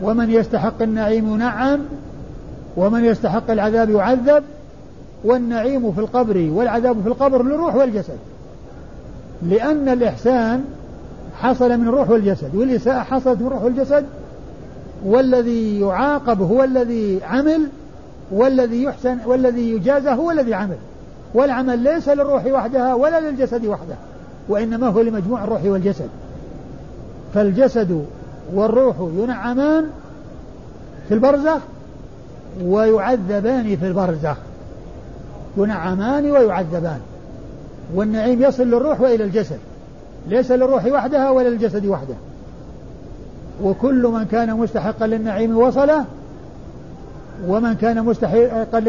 ومن يستحق النعيم ينعم ومن يستحق العذاب يعذب والنعيم في القبر والعذاب في القبر للروح والجسد لأن الإحسان حصل من الروح والجسد والإساءة حصلت من الروح والجسد والذي يعاقب هو الذي عمل والذي يحسن والذي يجازى هو الذي عمل. والعمل ليس للروح وحدها ولا للجسد وحده وإنما هو لمجموع الروح والجسد. فالجسد والروح ينعمان في البرزخ ويعذبان في البرزخ. ينعمان ويعذبان. والنعيم يصل للروح وإلى الجسد. ليس للروح وحدها ولا للجسد وحده. وكل من كان مستحقا للنعيم وصله ومن كان مستحقا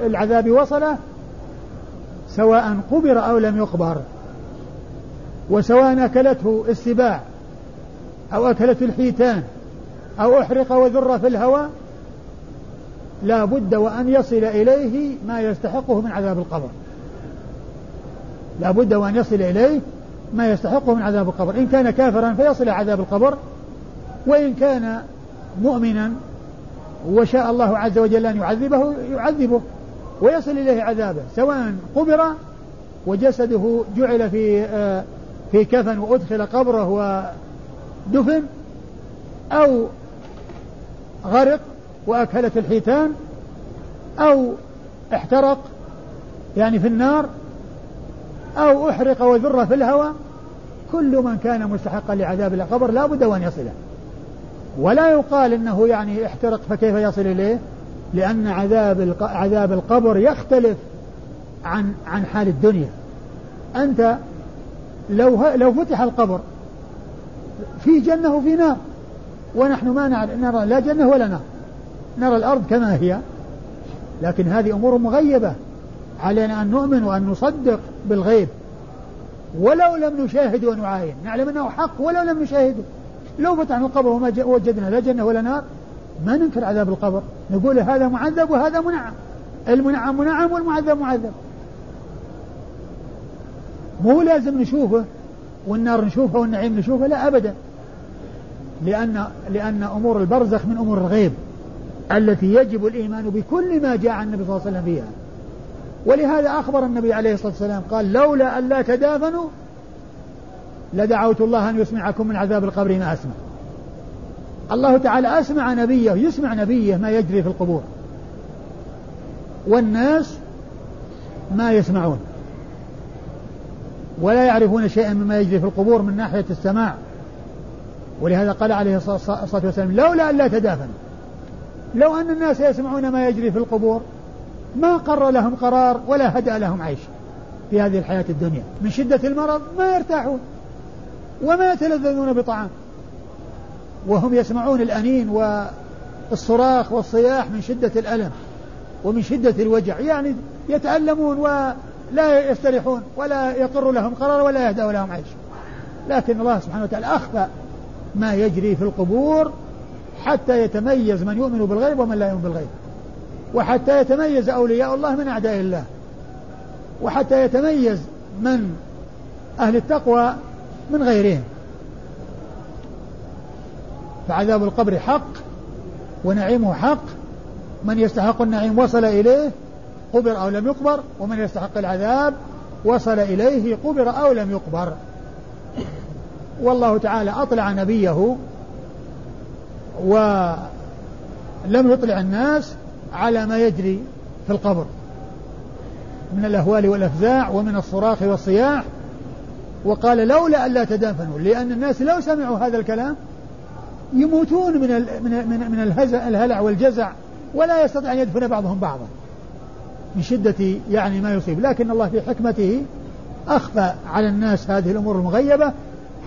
للعذاب وصله سواء قبر أو لم يقبر. وسواء أكلته السباع أو أكلت الحيتان أو أحرق وذر في الهواء لا بد وأن يصل إليه ما يستحقه من عذاب القبر. لا بد وأن يصل إليه ما يستحقه من عذاب القبر. إن كان كافرا فيصل عذاب القبر وإن كان مؤمنا وشاء الله عز وجل أن يعذبه يعذبه ويصل إليه عذابه. سواء قبر وجسده جعل في آه، في كفن وأدخل قبره ودفن أو غرق وأكلت الحيتان أو احترق يعني في النار أو أحرق وذر في الهواء كل من كان مستحقا لعذاب القبر لا بد وأن يصله ولا يقال إنه يعني احترق فكيف يصل إليه؟ لأن عذاب عذاب القبر يختلف عن عن حال الدنيا. أنت لو لو فتح القبر في جنة وفي نار ونحن ما نرى لا جنة ولا نار. نرى الأرض كما هي لكن هذه أمور مغيبة علينا أن نؤمن وأن نصدق بالغيب. ولو لم نشاهد ونعاين. نعلم أنه حق ولو لم نشاهده لو فتحنا القبر وما وجدنا لا جنة ولا نار ما ننكر عذاب القبر. نقول هذا معذب وهذا منعم. المنعم منعم والمعذب معذب. مو لازم نشوفه والنار نشوفها والنعيم نشوفه لا أبدا. لأن لأن أمور البرزخ من أمور الغيب التي يجب الإيمان بكل ما جاء عن النبي صلى الله عليه وسلم فيها. ولهذا أخبر النبي عليه الصلاة والسلام قال لولا أن لا تدافنوا لدعوت الله أن يسمعكم من عذاب القبر ما أسمع. الله تعالى أسمع نبيه يسمع نبيه ما يجري في القبور. والناس ما يسمعون ولا يعرفون شيئا مما يجري في القبور من ناحية السماع. ولهذا قال عليه الصلاة والسلام لولا أن لا تدافن لو أن الناس يسمعون ما يجري في القبور ما قر لهم قرار ولا هدأ لهم عيش في هذه الحياة الدنيا. من شدة المرض ما يرتاحون وما يتلذذون بطعام. وهم يسمعون الأنين والصراخ والصياح من شدة الألم ومن شدة الوجع. يعني يتألمون ولا يستريحون ولا يقر لهم قرار ولا يهدأ لهم عيش. لكن الله سبحانه وتعالى أخفى ما يجري في القبور حتى يتميز من يؤمن بالغيب ومن لا يؤمن بالغيب. وحتى يتميز أولياء الله من أعداء الله. وحتى يتميز من أهل التقوى من غيرهم. فعذاب القبر حق ونعيمه حق. من يستحق النعيم وصل إليه قبر أو لم يقبر ومن يستحق العذاب وصل إليه قبر أو لم يقبر. والله تعالى أطلع نبيه ولم يطلع الناس على ما يجري في القبر. من الأهوال والأفزاع ومن الصراخ والصياح. وقال لولا ألا تدافنوا لأن الناس لو سمعوا هذا الكلام يموتون من من من, من الهلع والجزع ولا يستطيع أن يدفن بعضهم بعضا. من شدة يعني ما يصيب. لكن الله في حكمته أخفى على الناس هذه الأمور المغيبة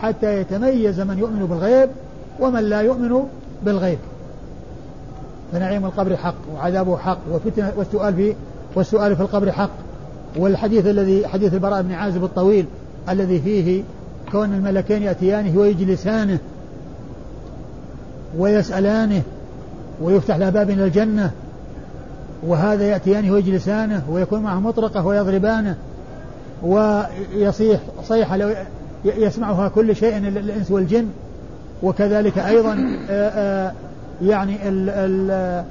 حتى يتميز من يؤمن بالغيب ومن لا يؤمن بالغيب. فنعيم القبر حق وعذابه حق وفتنة والسؤال في والسؤال في القبر حق. والحديث الذي حديث البراء بن عازب الطويل الذي فيه كون الملكين يأتيانه ويجلسانه ويسألانه ويفتح له باب إلى الجنة وهذا يأتيانه ويجلسانه ويكون معه مطرقة ويضربانه ويصيح صيحة لو يسمعها كل شيء الإنس والجن وكذلك أيضا يعني ال ال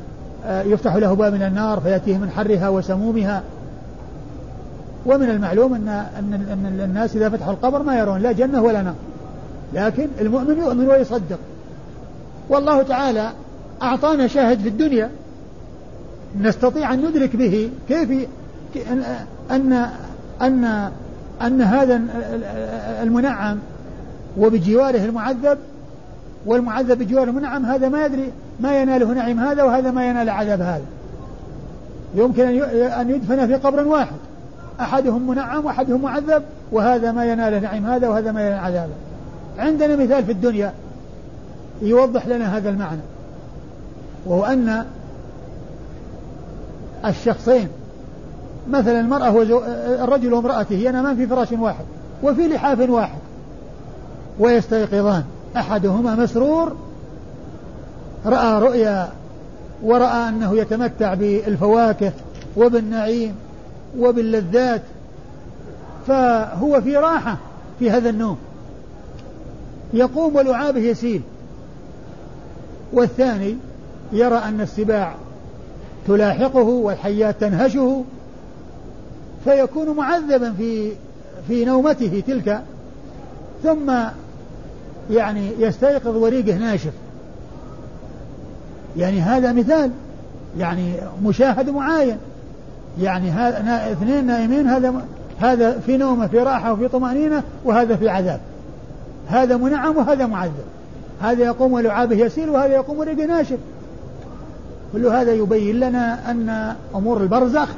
يفتح له باب من النار فيأتيه من حرها وسمومها. ومن المعلوم أن أن أن الناس إذا فتحوا القبر ما يرون لا جنة ولا نار. لكن المؤمن يؤمن ويصدق. والله تعالى أعطانا شاهد في الدنيا. نستطيع أن ندرك به كيف أن أن أن هذا المنعم وبجواره المعذب والمعذب بجواره المنعم هذا ما يدري ما يناله نعيم هذا وهذا ما ينال عذاب هذا. يمكن أن يدفن في قبر واحد. أحدهم منعم وأحدهم معذب وهذا ما ينال نعيم هذا وهذا ما ينال عذابه عندنا مثال في الدنيا يوضح لنا هذا المعنى. وهو أن الشخصين مثلا المرأة وزو... الرجل وامرأته ينامان في فراش واحد وفي لحاف واحد ويستيقظان. أحدهما مسرور رأى رؤيا ورأى أنه يتمتع بالفواكه وبالنعيم وباللذات فهو في راحة في هذا النوم. يقوم ولعابه يسيل. والثاني يرى أن السباع تلاحقه والحيات تنهشه فيكون معذبا في في نومته تلك ثم يعني يستيقظ وريقه ناشف. يعني هذا مثال. يعني مشاهد معاين. يعني اثنين نائمين هذا هذا في نومه في راحة وفي طمأنينة وهذا في عذاب. هذا منعم وهذا معذب. هذا يقوم ولعابه يسير وهذا يقوم وريقه ناشف. كل هذا يبين لنا أن أمور البرزخ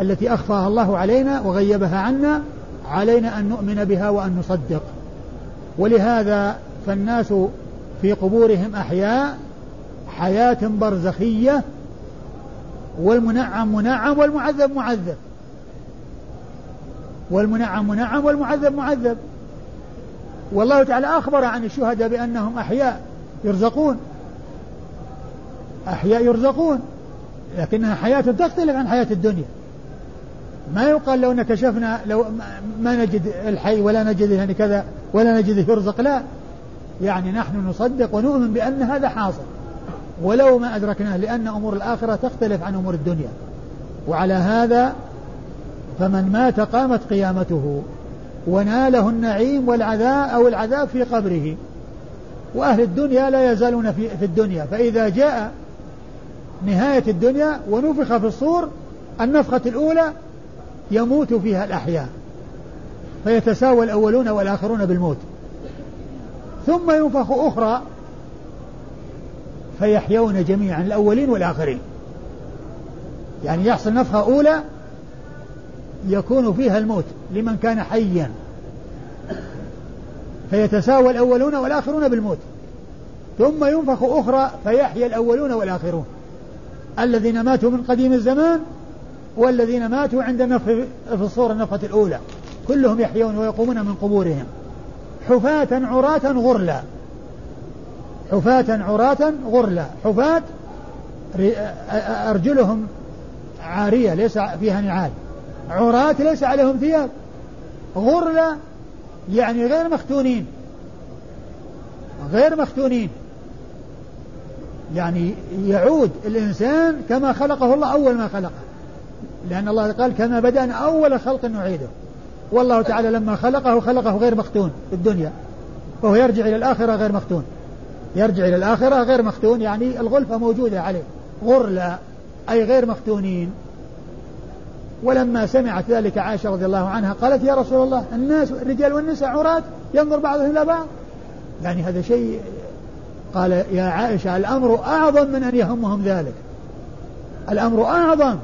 التي أخفاها الله علينا وغيبها عنا علينا أن نؤمن بها وأن نصدق. ولهذا فالناس في قبورهم أحياء حياة برزخية والمنعم منعم والمعذب معذب. والمنعم منعم والمعذب معذب. والله تعالى أخبر عن الشهداء بأنهم أحياء يرزقون. أحياء يرزقون. لكنها حياة تختلف عن حياة الدنيا. ما يقال لو كشفنا لو ما نجد الحي ولا نجد يعني كذا ولا نجد يرزق لا. يعني نحن نصدق ونؤمن بأن هذا حاصل. ولو ما أدركناه لأن أمور الآخرة تختلف عن أمور الدنيا. وعلى هذا فمن مات قامت قيامته. وناله النعيم والعذاب أو العذاب في قبره. وأهل الدنيا لا يزالون في, في الدنيا. فإذا جاء نهاية الدنيا ونفخ في الصور النفخة الأولى يموت فيها الأحياء فيتساوى الأولون والآخرون بالموت. ثم ينفخ أخرى فيحيون جميعا الأولين والآخرين. يعني يحصل نفخة أولى يكون فيها الموت لمن كان حيا. فيتساوى الأولون والآخرون بالموت. ثم ينفخ أخرى فيحيا الأولون والآخرون. الذين ماتوا من قديم الزمان والذين ماتوا عند نفخ في الصور النفخة الأولى. كلهم يحيون ويقومون من قبورهم. حفاة عراة غرلا. حفاة عراة غرلا. حفاة أرجلهم عارية ليس فيها نعال. عراة ليس عليهم ثياب. غرلا يعني غير مختونين. غير مختونين. يعني يعود الإنسان كما خلقه الله أول ما خلقه. لأن الله قال كما بدأنا أول خلق نعيده. والله تعالى لما خلقه خلقه غير مختون في الدنيا. وهو يرجع إلى الآخرة غير مختون. يرجع إلى الآخرة غير مختون يعني الغلفة موجودة عليه. غرلا أي غير مختونين ولما سمعت ذلك عائشة رضي الله عنها قالت يا رسول الله الناس الرجال والنساء عراة ينظر بعضهم إلى بعض. يعني هذا شيء قال يا عائشة الأمر أعظم من أن يهمهم ذلك. الأمر أعظم.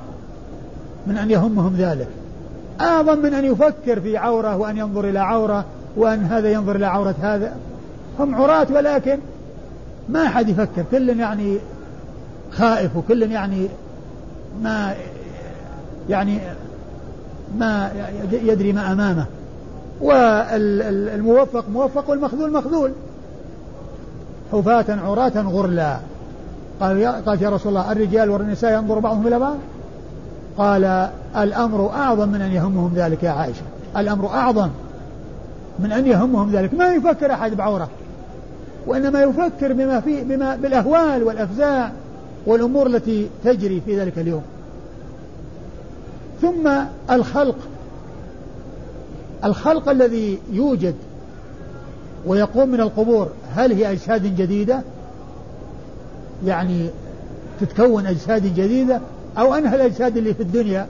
من أن يهمهم ذلك. أعظم من أن يفكر في عورة وأن ينظر إلى عورة وأن هذا ينظر إلى عورة هذا. هم عراة ولكن ما أحد يفكر. كل يعني خائف وكل يعني ما يعني ما يدري ما أمامه. والموفق موفق والمخذول مخذول. حفاة عراة غرلا. قال يا, قال يا رسول الله الرجال والنساء ينظر بعضهم إلى بعض. قال الأمر أعظم من أن يهمهم ذلك يا عائشة. الأمر أعظم من أن يهمهم ذلك. ما يفكر أحد بعورة وإنما يفكر بما في بما بالأهوال والأفزاع والأمور التي تجري في ذلك اليوم. ثم الخلق. الخلق الذي يوجد ويقوم من القبور هل هي أجساد جديدة؟ يعني تتكون أجساد جديدة؟ أو أنها الأجساد اللي في الدنيا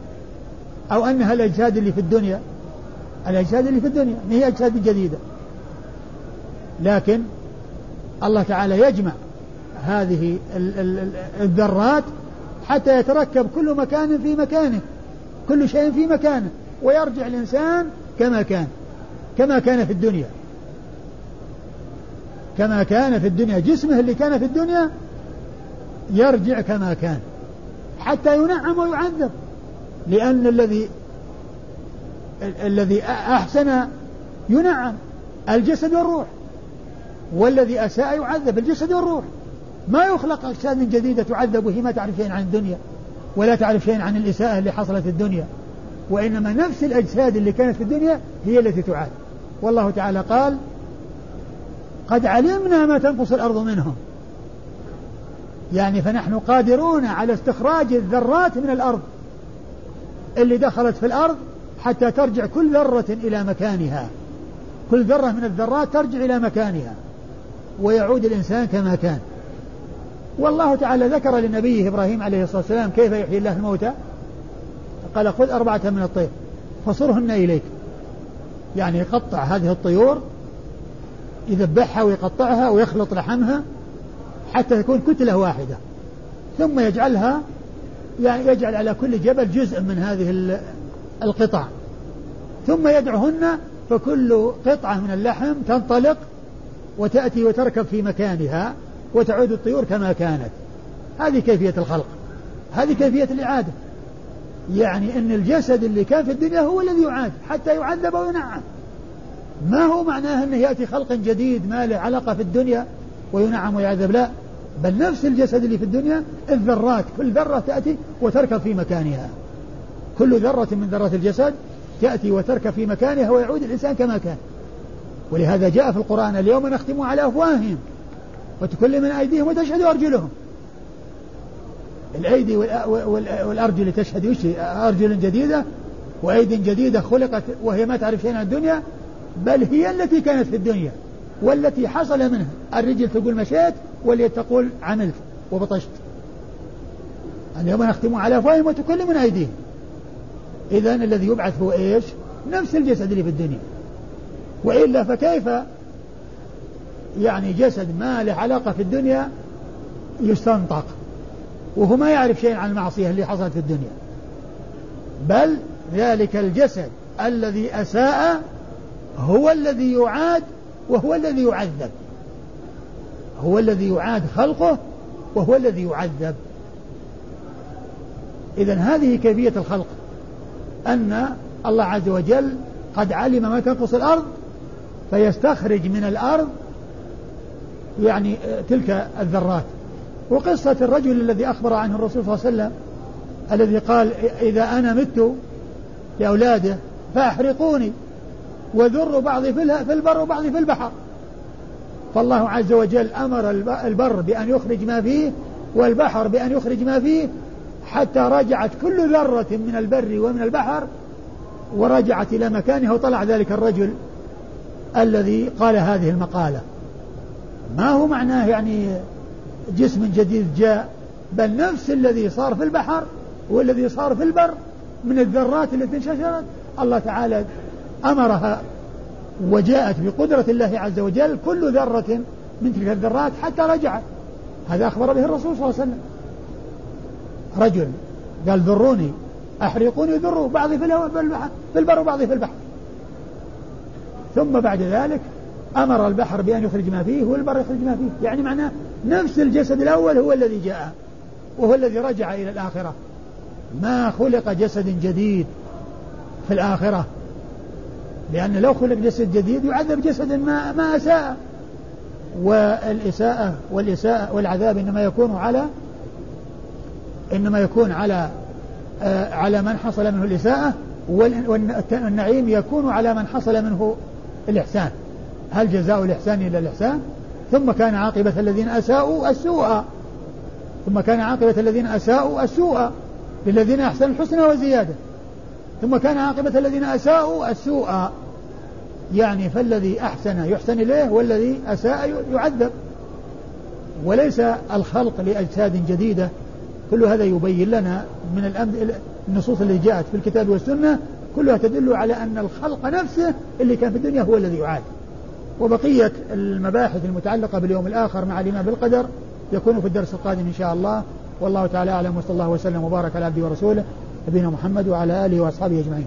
أو أنها الأجساد اللي في الدنيا. الأجساد اللي في الدنيا ما هي أجساد جديدة. لكن الله تعالى يجمع هذه الذرات حتى يتركب كل مكان في مكانه كل شيء في مكانه ويرجع الإنسان كما كان كما كان في الدنيا. كما كان في الدنيا جسمه اللي كان في الدنيا يرجع كما كان. حتى ينعم ويعذب. لأن الذي الذي أحسن ينعم الجسد والروح. والذي أساء يعذب الجسد والروح. ما يخلق أجساد جديدة تعذب وهي ما تعرف شيئا عن الدنيا ولا تعرف شيئا عن الإساءة اللي حصلت في الدنيا. وإنما نفس الأجساد اللي كانت في الدنيا هي التي تعاد والله تعالى قال قد علمنا ما تنقص الأرض منهم. يعني فنحن قادرون على استخراج الذرات من الأرض اللي دخلت في الأرض حتى ترجع كل ذرة إلى مكانها. كل ذرة من الذرات ترجع إلى مكانها ويعود الإنسان كما كان. والله تعالى ذكر لنبيه إبراهيم عليه الصلاة والسلام كيف يحيي الله الموتى؟ قال خذ أربعة من الطير فصرهن إليك. يعني يقطع هذه الطيور يذبحها ويقطعها ويخلط لحمها حتى تكون كتلة واحدة. ثم يجعلها يعني يجعل على كل جبل جزء من هذه القطع. ثم يدعهن فكل قطعة من اللحم تنطلق وتأتي وتركب في مكانها وتعود الطيور كما كانت. هذه كيفية الخلق. هذه كيفية الإعادة. يعني أن الجسد اللي كان في الدنيا هو الذي يعاد حتى يعذب وينعم. ما هو معناه أنه يأتي خلق جديد ما له علاقة في الدنيا وينعم ويعذب؟ لا. بل نفس الجسد اللي في الدنيا الذرات كل ذرة تأتي وتركب في مكانها. كل ذرة من ذرات الجسد تأتي وتركب في مكانها ويعود الإنسان كما كان. ولهذا جاء في القرآن اليوم نختم على أفواههم وتكل من أيديهم وتشهد أرجلهم. الأيدي والأرجل تشهد أرجل جديدة وأيد جديدة خلقت وهي ما تعرف شيئا عن الدنيا بل هي التي كانت في الدنيا والتي حصل منها. الرجل تقول مشيت واليد تقول عملت وبطشت. اليوم نختم على أفواههم وتكل من أيديهم. إذا الذي يبعث هو إيش؟ نفس الجسد اللي في الدنيا. وإلا فكيف؟ يعني جسد ما له علاقة في الدنيا يستنطق. وهو ما يعرف شيء عن المعصية اللي حصلت في الدنيا. بل ذلك الجسد الذي أساء هو الذي يعاد وهو الذي يعذب. هو الذي يعاد خلقه وهو الذي يعذب. إذا هذه كيفية الخلق. أن الله عز وجل قد علم ما تنقص الأرض فيستخرج من الأرض يعني تلك الذرات. وقصة الرجل الذي أخبر عنه الرسول صلى الله عليه وسلم الذي قال إذا أنا مت لأولاده فأحرقوني وذروا بعضي في البر وبعضي في البحر. فالله عز وجل أمر البر بأن يخرج ما فيه والبحر بأن يخرج ما فيه حتى رجعت كل ذرة من البر ومن البحر ورجعت إلى مكانها وطلع ذلك الرجل الذي قال هذه المقالة. ما هو معناه يعني جسم جديد جاء؟ بل نفس الذي صار في البحر والذي صار في البر من الذرات التي انششرت. الله تعالى أمرها وجاءت بقدرة الله عز وجل كل ذرة من تلك الذرات حتى رجعت. هذا أخبر به الرسول صلى الله عليه وسلم. رجل قال ذروني أحرقوني ذروا بعضي في البر وبعضي في البحر. ثم بعد ذلك أمر البحر بأن يخرج ما فيه والبر يخرج ما فيه. يعني معناه نفس الجسد الأول هو الذي جاء وهو الذي رجع إلى الآخرة. ما خلق جسد جديد في الآخرة. لأن لو خلق جسد جديد يعذب جسد ما ما أساء. والإساءة والإساءة والعذاب إنما يكون على إنما يكون على آه على من حصل منه الإساءة والنعيم يكون على من حصل منه الإحسان. هل جزاء الإحسان إلا الإحسان؟ ثم كان عاقبة الذين أساءوا السوء. ثم كان عاقبة الذين أساءوا السوء للذين أحسنوا الحسنى وزيادة. ثم كان عاقبة الذين أساءوا السوء. يعني فالذي أحسن يحسن إليه والذي أساء يعذب. وليس الخلق لأجساد جديدة. كل هذا يبين لنا من النصوص اللي جاءت في الكتاب والسنة. كلها تدل على أن الخلق نفسه اللي كان في الدنيا هو الذي يعاد. وبقية المباحث المتعلقة باليوم الآخر مع الإيمان بالقدر يكون في الدرس القادم إن شاء الله. والله تعالى أعلم وصلى الله وسلم وبارك على عبده ورسوله. نبينا محمد وعلى آله وأصحابه أجمعين.